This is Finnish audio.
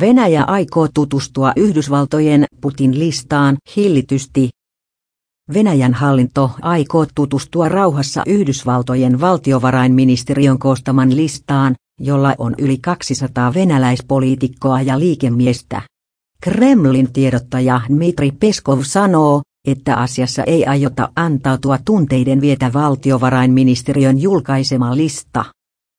Venäjä aikoo tutustua Yhdysvaltojen Putin-listaan hillitysti. Venäjän hallinto aikoo tutustua rauhassa Yhdysvaltojen valtiovarainministeriön koostaman listaan, jolla on yli 200 venäläispoliitikkoa ja liikemiestä. Kremlin tiedottaja Dmitri Peskov sanoo, että asiassa ei aiota antautua tunteiden vietä valtiovarainministeriön julkaisema lista.